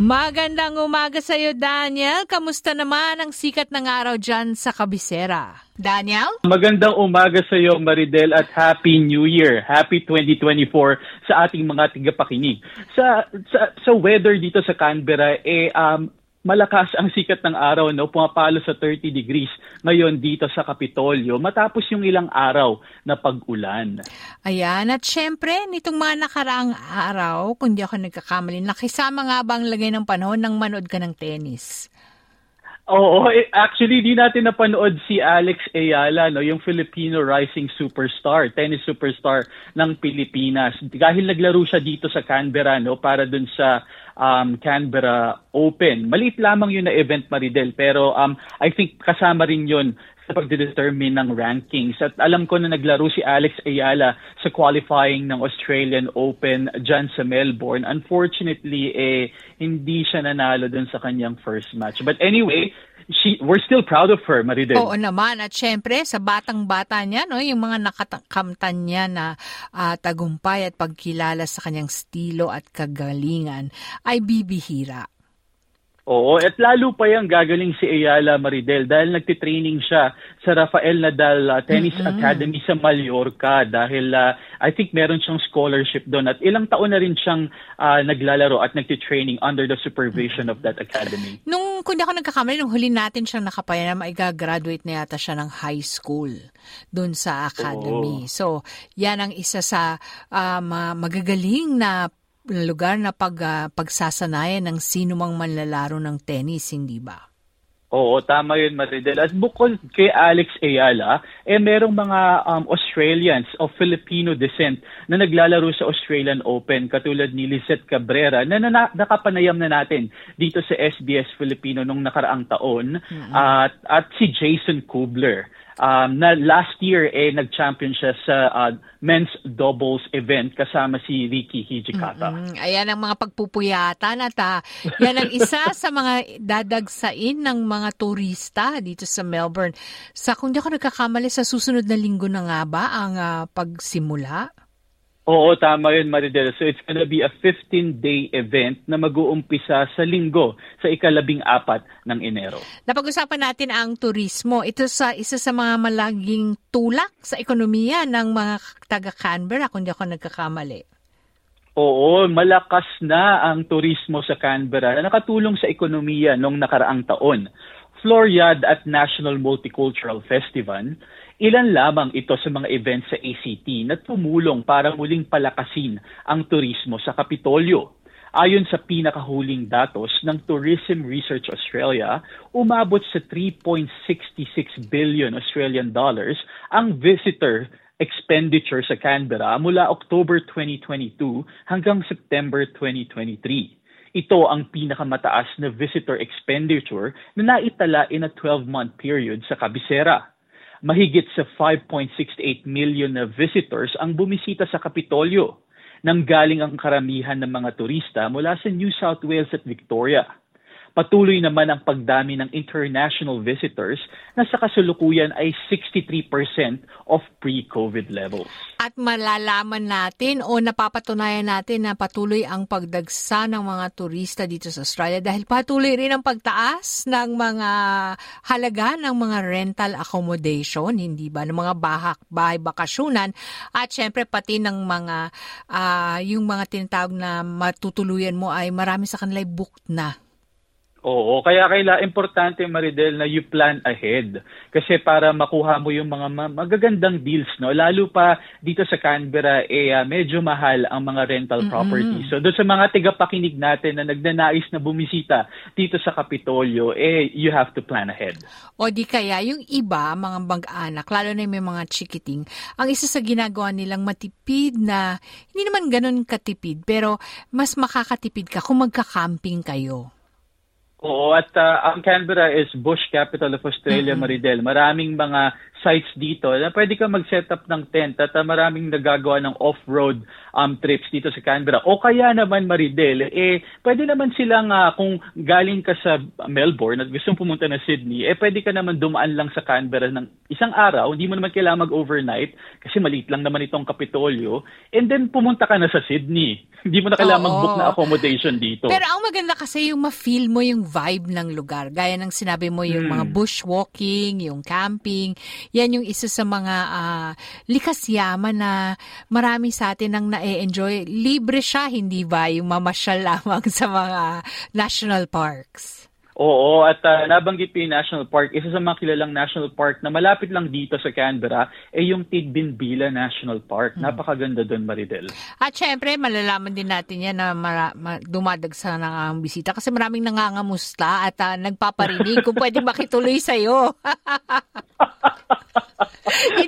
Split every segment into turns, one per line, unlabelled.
Magandang umaga sa iyo, Daniel. Kamusta naman ang sikat ng araw dyan sa Kabisera? Daniel?
Magandang umaga sa iyo, Maridel, at Happy New Year. Happy 2024 sa ating mga tigapakinig. Sa, sa, sa weather dito sa Canberra, eh, um, malakas ang sikat ng araw, no? pumapalo sa 30 degrees ngayon dito sa Kapitolyo matapos yung ilang araw na pag-ulan.
Ayan, at syempre, nitong mga nakaraang araw, kung di ako nagkakamali, nakisama nga ba ang lagay ng panahon nang manood ka ng tennis?
Oo, eh, actually di natin napanood si Alex Ayala, no, yung Filipino rising superstar, tennis superstar ng Pilipinas. Dahil naglaro siya dito sa Canberra, no, para dun sa um, Canberra Open. Maliit lamang yun na event, Maridel, pero um, I think kasama rin yun sa pagdedetermine ng rankings. At alam ko na naglaro si Alex Ayala sa qualifying ng Australian Open dyan sa Melbourne. Unfortunately, eh, hindi siya nanalo dun sa kanyang first match. But anyway, she, we're still proud of her, Maridel.
Oo naman. At syempre, sa batang-bata niya, no, yung mga nakakamtan niya na uh, tagumpay at pagkilala sa kanyang stilo at kagalingan ay bibihira.
Oo, at lalo pa yung gagaling si Ayala Maridel dahil nagtitraining siya sa Rafael Nadal uh, Tennis mm-hmm. Academy sa Mallorca dahil uh, I think meron siyang scholarship doon at ilang taon na rin siyang uh, naglalaro at nagtitraining under the supervision mm-hmm. of that academy.
Nung kung ako nagkakamali, nung huli natin siyang nakapaya na maiga-graduate na yata siya ng high school doon sa academy. Oo. So, yan ang isa sa um, magagaling na lugar na pag, uh, pagsasanayan ng sino mang manlalaro ng tennis, hindi ba?
Oo, tama yun, Maridel. At bukod kay Alex Ayala, eh merong mga um, Australians of Filipino descent na naglalaro sa Australian Open katulad ni Lizette Cabrera na, na nakapanayam na natin dito sa SBS Filipino nung nakaraang taon mm-hmm. at, at si Jason Kubler um, na last year eh nag-champion siya sa uh, men's doubles event kasama si Ricky Hijikata.
Mm-hmm. Ayan ang mga pagpupuyatan at uh, yan ang isa sa mga dadagsain ng mga turista dito sa Melbourne. Sa kung di ako nagkakamali sa susunod na linggo na nga ba ang uh, pagsimula?
Oo, tama yun, Maridel. So it's gonna be a 15-day event na mag-uumpisa sa linggo sa ikalabing apat ng Enero.
Napag-usapan natin ang turismo. Ito sa isa sa mga malaging tulak sa ekonomiya ng mga taga-Canberra, kung di ako nagkakamali.
Oo, malakas na ang turismo sa Canberra na nakatulong sa ekonomiya noong nakaraang taon. Floriad at National Multicultural Festival Ilan lamang ito sa mga events sa ACT na tumulong para muling palakasin ang turismo sa Kapitolyo. Ayon sa pinakahuling datos ng Tourism Research Australia, umabot sa 3.66 billion Australian dollars ang visitor expenditure sa Canberra mula October 2022 hanggang September 2023. Ito ang pinakamataas na visitor expenditure na naitala in a 12-month period sa Kabisera. Mahigit sa 5.68 million na visitors ang bumisita sa Kapitolyo. Nanggaling ang karamihan ng mga turista mula sa New South Wales at Victoria. Patuloy naman ang pagdami ng international visitors na sa kasulukuyan ay 63% of pre-COVID levels.
At malalaman natin o napapatunayan natin na patuloy ang pagdagsa ng mga turista dito sa Australia dahil patuloy rin ang pagtaas ng mga halaga ng mga rental accommodation, hindi ba, ng mga bahak, bahay bakasyonan at syempre pati ng mga uh, yung mga tinatawag na matutuluyan mo ay marami sa kanila booked na
Oo, kaya kaila importante Maridel na you plan ahead kasi para makuha mo yung mga magagandang deals no lalo pa dito sa Canberra eh uh, medyo mahal ang mga rental mm-hmm. properties. So doon sa mga tigapakinig natin na nagnanais na bumisita dito sa Kapitolyo eh you have to plan ahead.
O di kaya yung iba mga mag-anak lalo na yung may mga chikiting ang isa sa ginagawa nilang matipid na hindi naman ganun katipid pero mas makakatipid ka kung magka-camping kayo.
Oo, at uh, ang Canberra is bush capital of Australia, mm-hmm. Maridel. Maraming mga sites dito na pwede ka mag-set up ng tent at uh, maraming nagagawa ng off-road um, trips dito sa Canberra. O kaya naman, Maridel, eh, pwede naman silang, uh, kung galing ka sa Melbourne at gusto pumunta na Sydney, eh, pwede ka naman dumaan lang sa Canberra ng isang araw. Hindi mo naman kailangan mag-overnight kasi maliit lang naman itong Kapitolyo. And then, pumunta ka na sa Sydney. Hindi mo na kailangan mag-book na accommodation dito.
Pero ang maganda kasi yung ma-feel mo yung vibe ng lugar. Gaya ng sinabi mo, yung hmm. mga bushwalking, yung camping, yan yung isa sa mga uh, likas yaman na marami sa atin ang na-enjoy. Libre siya, hindi ba? Yung mamasyal lamang sa mga national parks.
Oo, at uh, nabanggit ko yung National Park. Isa sa mga kilalang national park na malapit lang dito sa Canberra ay yung Tidbinbila National Park. Hmm. Napakaganda doon, Maridel.
At syempre, malalaman din natin yan na mara- ma- dumadagsa na ang bisita kasi maraming nangangamusta at uh, nagpaparinig kung pwede makituloy sa'yo.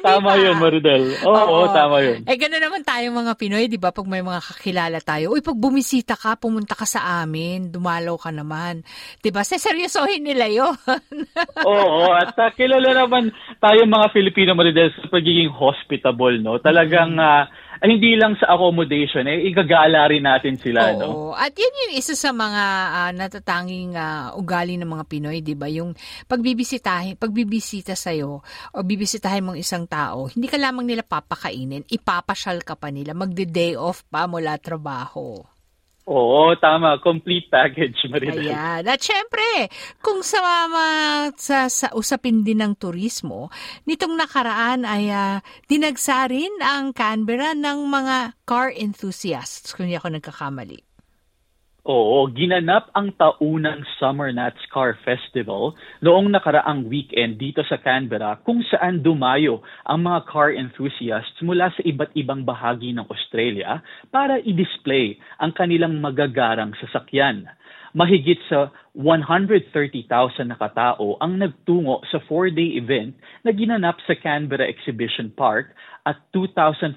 tama ba? yun, Maridel. Oo, oo, oo, tama yun.
Eh, gano'n naman tayong mga Pinoy, di ba? Pag may mga kakilala tayo, uy, pag bumisita ka, pumunta ka sa amin, dumalaw ka naman. Di ba? Seryosohin nila yun.
oo, at uh, kilala naman tayong mga Filipino, Maridel, sa pagiging hospitable, no? Talagang, uh, hindi lang sa accommodation, eh, igagala rin natin sila,
Oo.
no?
At yan yung isa sa mga uh, natatanging uh, ugali ng mga Pinoy, di ba? Yung pagbibisitahin, pagbibisita sa'yo, o bibisitahin mong isang tao, hindi ka lamang nila papakainin, ipapasyal ka pa nila, magde-day off pa mula trabaho.
Oo, tama. Complete package, Maridel.
Ayan. At syempre, kung sa, sa, sa usapin din ng turismo, nitong nakaraan ay uh, dinagsa rin ang Canberra ng mga car enthusiasts, kung hindi ako nagkakamali.
Oo, ginanap ang taunang Summer Nats Car Festival noong nakaraang weekend dito sa Canberra kung saan dumayo ang mga car enthusiasts mula sa iba't ibang bahagi ng Australia para i-display ang kanilang magagarang sasakyan. Mahigit sa 130,000 na katao ang nagtungo sa four-day event na ginanap sa Canberra Exhibition Park at 2,500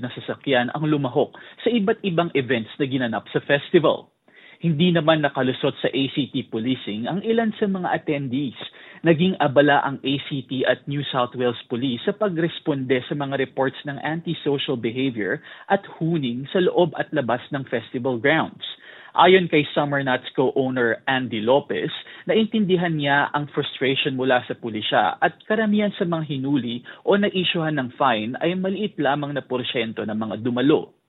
na sasakyan ang lumahok sa iba't ibang events na ginanap sa festival. Hindi naman nakalusot sa ACT policing ang ilan sa mga attendees. Naging abala ang ACT at New South Wales Police sa pagresponde sa mga reports ng antisocial behavior at huning sa loob at labas ng festival grounds. Ayon kay Summer Nuts co-owner Andy Lopez, naintindihan niya ang frustration mula sa pulisya at karamihan sa mga hinuli o naisyuhan ng fine ay maliit lamang na porsyento ng mga dumalo.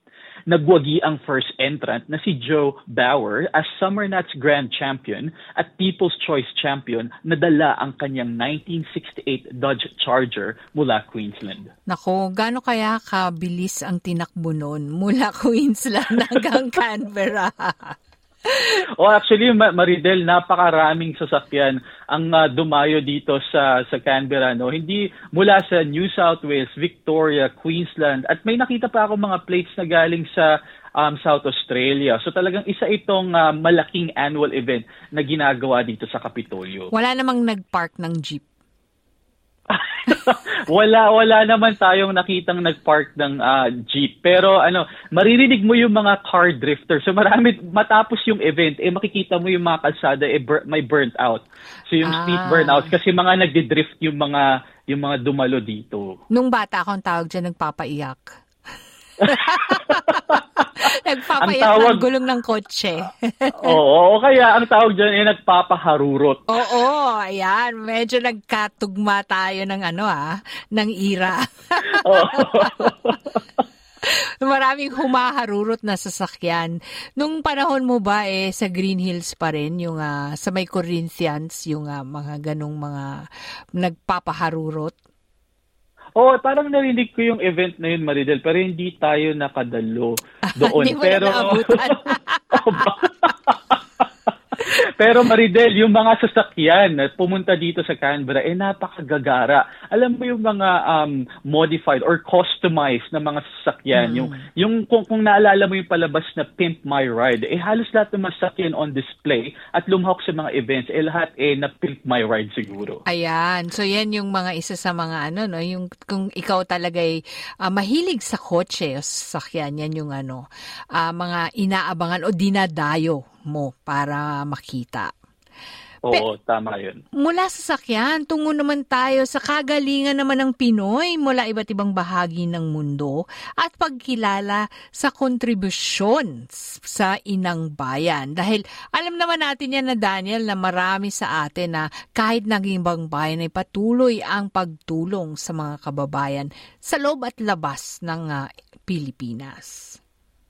Nagwagi ang first entrant na si Joe Bauer as Summer Nuts Grand Champion at People's Choice Champion na dala ang kanyang 1968 Dodge Charger mula Queensland.
Nako, gaano kaya kabilis ang tinakbo nun mula Queensland hanggang Canberra?
oh, actually, Maridel, napakaraming sasakyan ang uh, dumayo dito sa sa Canberra, no. Hindi mula sa New South Wales, Victoria, Queensland at may nakita pa ako mga plates na galing sa um, South Australia. So talagang isa itong uh, malaking annual event na ginagawa dito sa Kapitolyo.
Wala namang nag-park ng jeep.
wala wala naman tayong nakitang nagpark ng uh, jeep. Pero ano maririnig mo yung mga car drifter so marami matapos yung event eh makikita mo yung mga kalsada eh bur- may burnt out. So yung ah. speed burnout kasi mga nagdi-drift yung mga yung mga dumalo dito.
Nung bata akong tawag diyan nagpapaiyak Nagpapayak tawag, ng gulong ng kotse.
oo, kaya ang tawag dyan ay nagpapaharurot.
Oo, ayan. Medyo nagkatugma tayo ng ano ah, ng ira. Maraming humaharurot na sasakyan. Nung panahon mo ba eh sa Green Hills pa rin yung uh, sa may Corinthians yung uh, mga ganong mga nagpapaharurot?
Oo, oh, parang narinig ko yung event na yun, Maridel, pero hindi tayo nakadalo doon.
hindi mo
pero,
na
Pero Maridel, yung mga sasakyan na pumunta dito sa Canberra, eh napakagagara. Alam mo yung mga um, modified or customized na mga sasakyan, mm. yung, yung kung, kung naalala mo yung palabas na Pimp My Ride, eh halos lahat ng mga sasakyan on display at lumahok sa mga events, eh lahat eh na Pimp My Ride siguro.
Ayan. So yan yung mga isa sa mga ano, no, yung kung ikaw talaga ay uh, mahilig sa kotse o sasakyan, yan yung ano, uh, mga inaabangan o dinadayo mo para makita.
Oo, Pe- tama yun.
Mula sa sakyan, tungo naman tayo sa kagalingan naman ng Pinoy mula iba't ibang bahagi ng mundo at pagkilala sa kontribusyon sa inang bayan. Dahil alam naman natin yan na Daniel na marami sa atin na kahit naging ibang bayan ay patuloy ang pagtulong sa mga kababayan sa loob at labas ng uh, Pilipinas.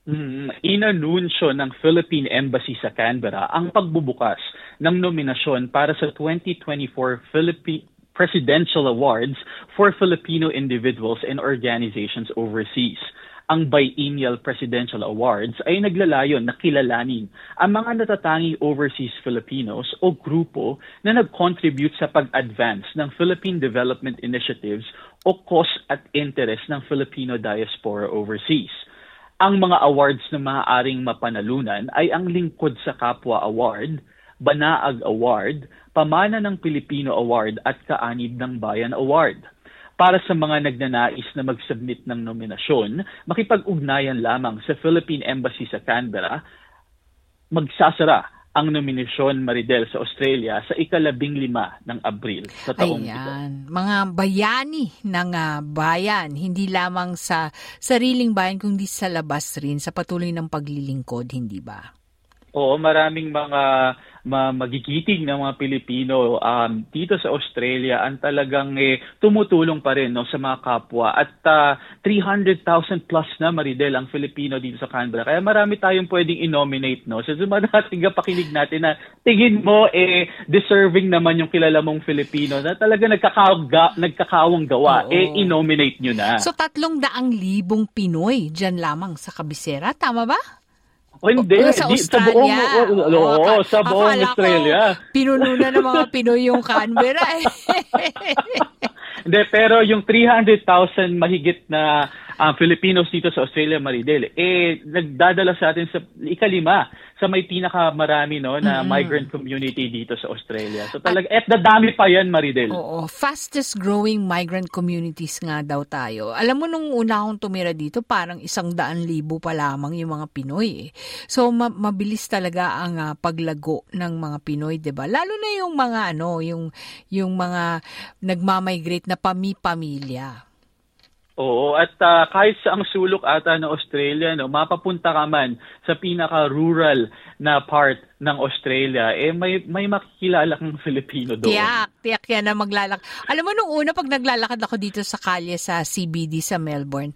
Mm, inanunsyo ng Philippine Embassy sa Canberra ang pagbubukas ng nominasyon para sa 2024 Philippine Presidential Awards for Filipino individuals and organizations overseas. Ang biennial presidential awards ay naglalayon na kilalanin ang mga natatanging overseas Filipinos o grupo na nag-contribute sa pag-advance ng Philippine Development Initiatives o cause at interest ng Filipino diaspora overseas. Ang mga awards na maaaring mapanalunan ay ang Lingkod sa Kapwa Award, Banaag Award, Pamana ng Pilipino Award at Kaanib ng Bayan Award. Para sa mga nagnanais na mag-submit ng nominasyon, makipag-ugnayan lamang sa Philippine Embassy sa Canberra, magsasara ang nominasyon Maridel sa Australia sa ikalabing lima ng Abril sa taong
Ayan. ito. Mga bayani ng uh, bayan, hindi lamang sa sariling bayan kundi sa labas rin sa patuloy ng paglilingkod, hindi ba?
Oo, maraming mga ma- magigiting ng mga Pilipino um, dito sa Australia ang talagang eh, tumutulong pa rin no, sa mga kapwa. At uh, ah, 300,000 plus na Maridel ang Filipino dito sa Canberra. Kaya marami tayong pwedeng i-nominate. No? So, sa mga pakinig natin na tingin mo eh, deserving naman yung kilala mong Filipino na talaga nagkakaga, nagkakawang gawa, Oo. eh i-nominate nyo na.
So tatlong daang libong Pinoy dyan lamang sa Kabisera, tama ba?
O hindi,
o, sa,
di, sa buong, o, o, o, sa buong Australia.
Ko, pinuno na ng mga Pinoy yung Canberra eh.
hindi, pero yung 300,000 mahigit na uh, Filipinos dito sa Australia, Maridel, eh, nagdadala sa atin sa ikalima sa may pinakamarami no na mm-hmm. migrant community dito sa Australia. So talaga at, at dadami pa yan Maridel.
Oo, fastest growing migrant communities nga daw tayo. Alam mo nung una akong tumira dito, parang isang daan libo pa lamang yung mga Pinoy. Eh. So ma- mabilis talaga ang uh, paglago ng mga Pinoy, 'di ba? Lalo na yung mga ano, yung yung mga nagmamigrate na pami-pamilya.
Oo, at uh, kahit sa ang sulok ata ng Australia, no, mapapunta ka man sa pinaka-rural na part ng Australia, eh may may makikilala kang Filipino doon.
Tiyak, tiyak yan na maglalak. Alam mo nung una pag naglalakad ako dito sa kalye sa CBD sa Melbourne,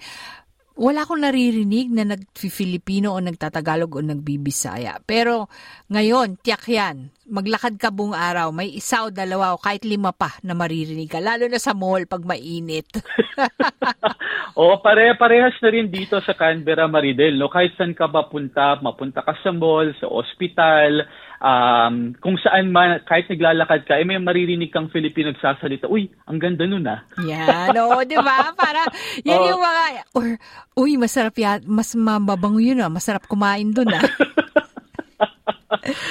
wala akong naririnig na nag-Filipino o nagtatagalog o nagbibisaya. Pero ngayon, tiyak yan. Maglakad ka buong araw, may isa o dalawa o kahit lima pa na maririnig ka. Lalo na sa mall pag mainit.
Oo, pare-parehas na rin dito sa Canberra, Maridel. No? Kahit saan ka ba punta, mapunta ka sa mall, sa ospital, um, kung saan man, kahit naglalakad ka, eh, may maririnig kang Filipino nagsasalita, uy, ang ganda nun ah.
Yan, oo, di ba? Para, yan oh. yung mga, or, uy, masarap yan, mas mababango yun ah, masarap kumain dun ah.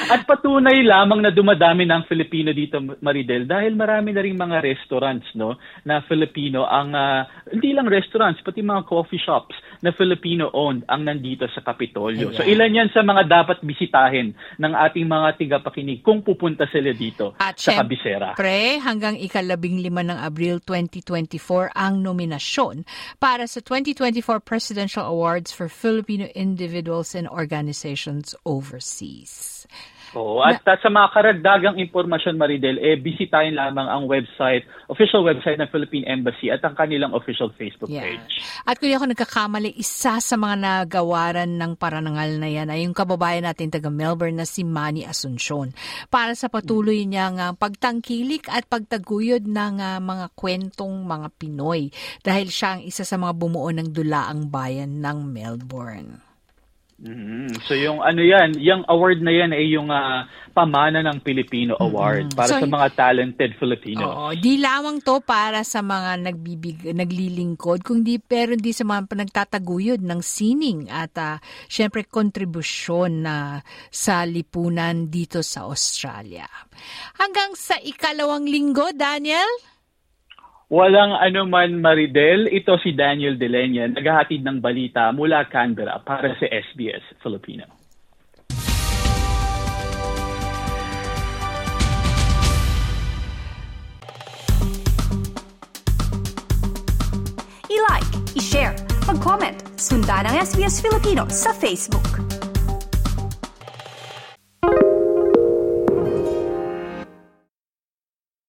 At patunay lamang na dumadami ng Filipino dito, Maridel, dahil marami na rin mga restaurants no, na Filipino ang, uh, hindi lang restaurants, pati mga coffee shops na Filipino-owned ang nandito sa Kapitolyo. Ayan. So ilan yan sa mga dapat bisitahin ng ating mga tigapakinig kung pupunta sila dito
At
sa Kabisera.
Pre, hanggang ikalabing lima ng Abril 2024 ang nominasyon para sa 2024 Presidential Awards for Filipino Individuals and Organizations Overseas.
Oo, at na, sa mga karagdagang impormasyon Maridel, eh bisitahin lamang ang website, official website ng Philippine Embassy at ang kanilang official Facebook yeah. page.
At kung ako nagkakamali, isa sa mga nagawaran ng paranangal na yan ay yung kababayan natin taga Melbourne na si Manny Asuncion para sa patuloy niyang uh, pagtangkilik at pagtaguyod ng uh, mga kwentong mga Pinoy dahil siya ang isa sa mga bumuo ng dulaang bayan ng Melbourne.
Mm, so yung ano yan, yung award na yan ay yung uh, pamana ng Pilipino Award para so, sa mga talented Filipinos.
Oo, di lamang to para sa mga nagbibig naglilingkod kundi pero di sa mga nagtataguyod ng sining at uh, syempre kontribusyon na uh, sa lipunan dito sa Australia. Hanggang sa ikalawang linggo, Daniel?
Walang anuman Maridel, ito si Daniel Delenya, naghahatid ng balita mula Canberra para sa SBS Filipino.
I-like, i-share, mag-comment, sundan ang SBS Filipino sa Facebook.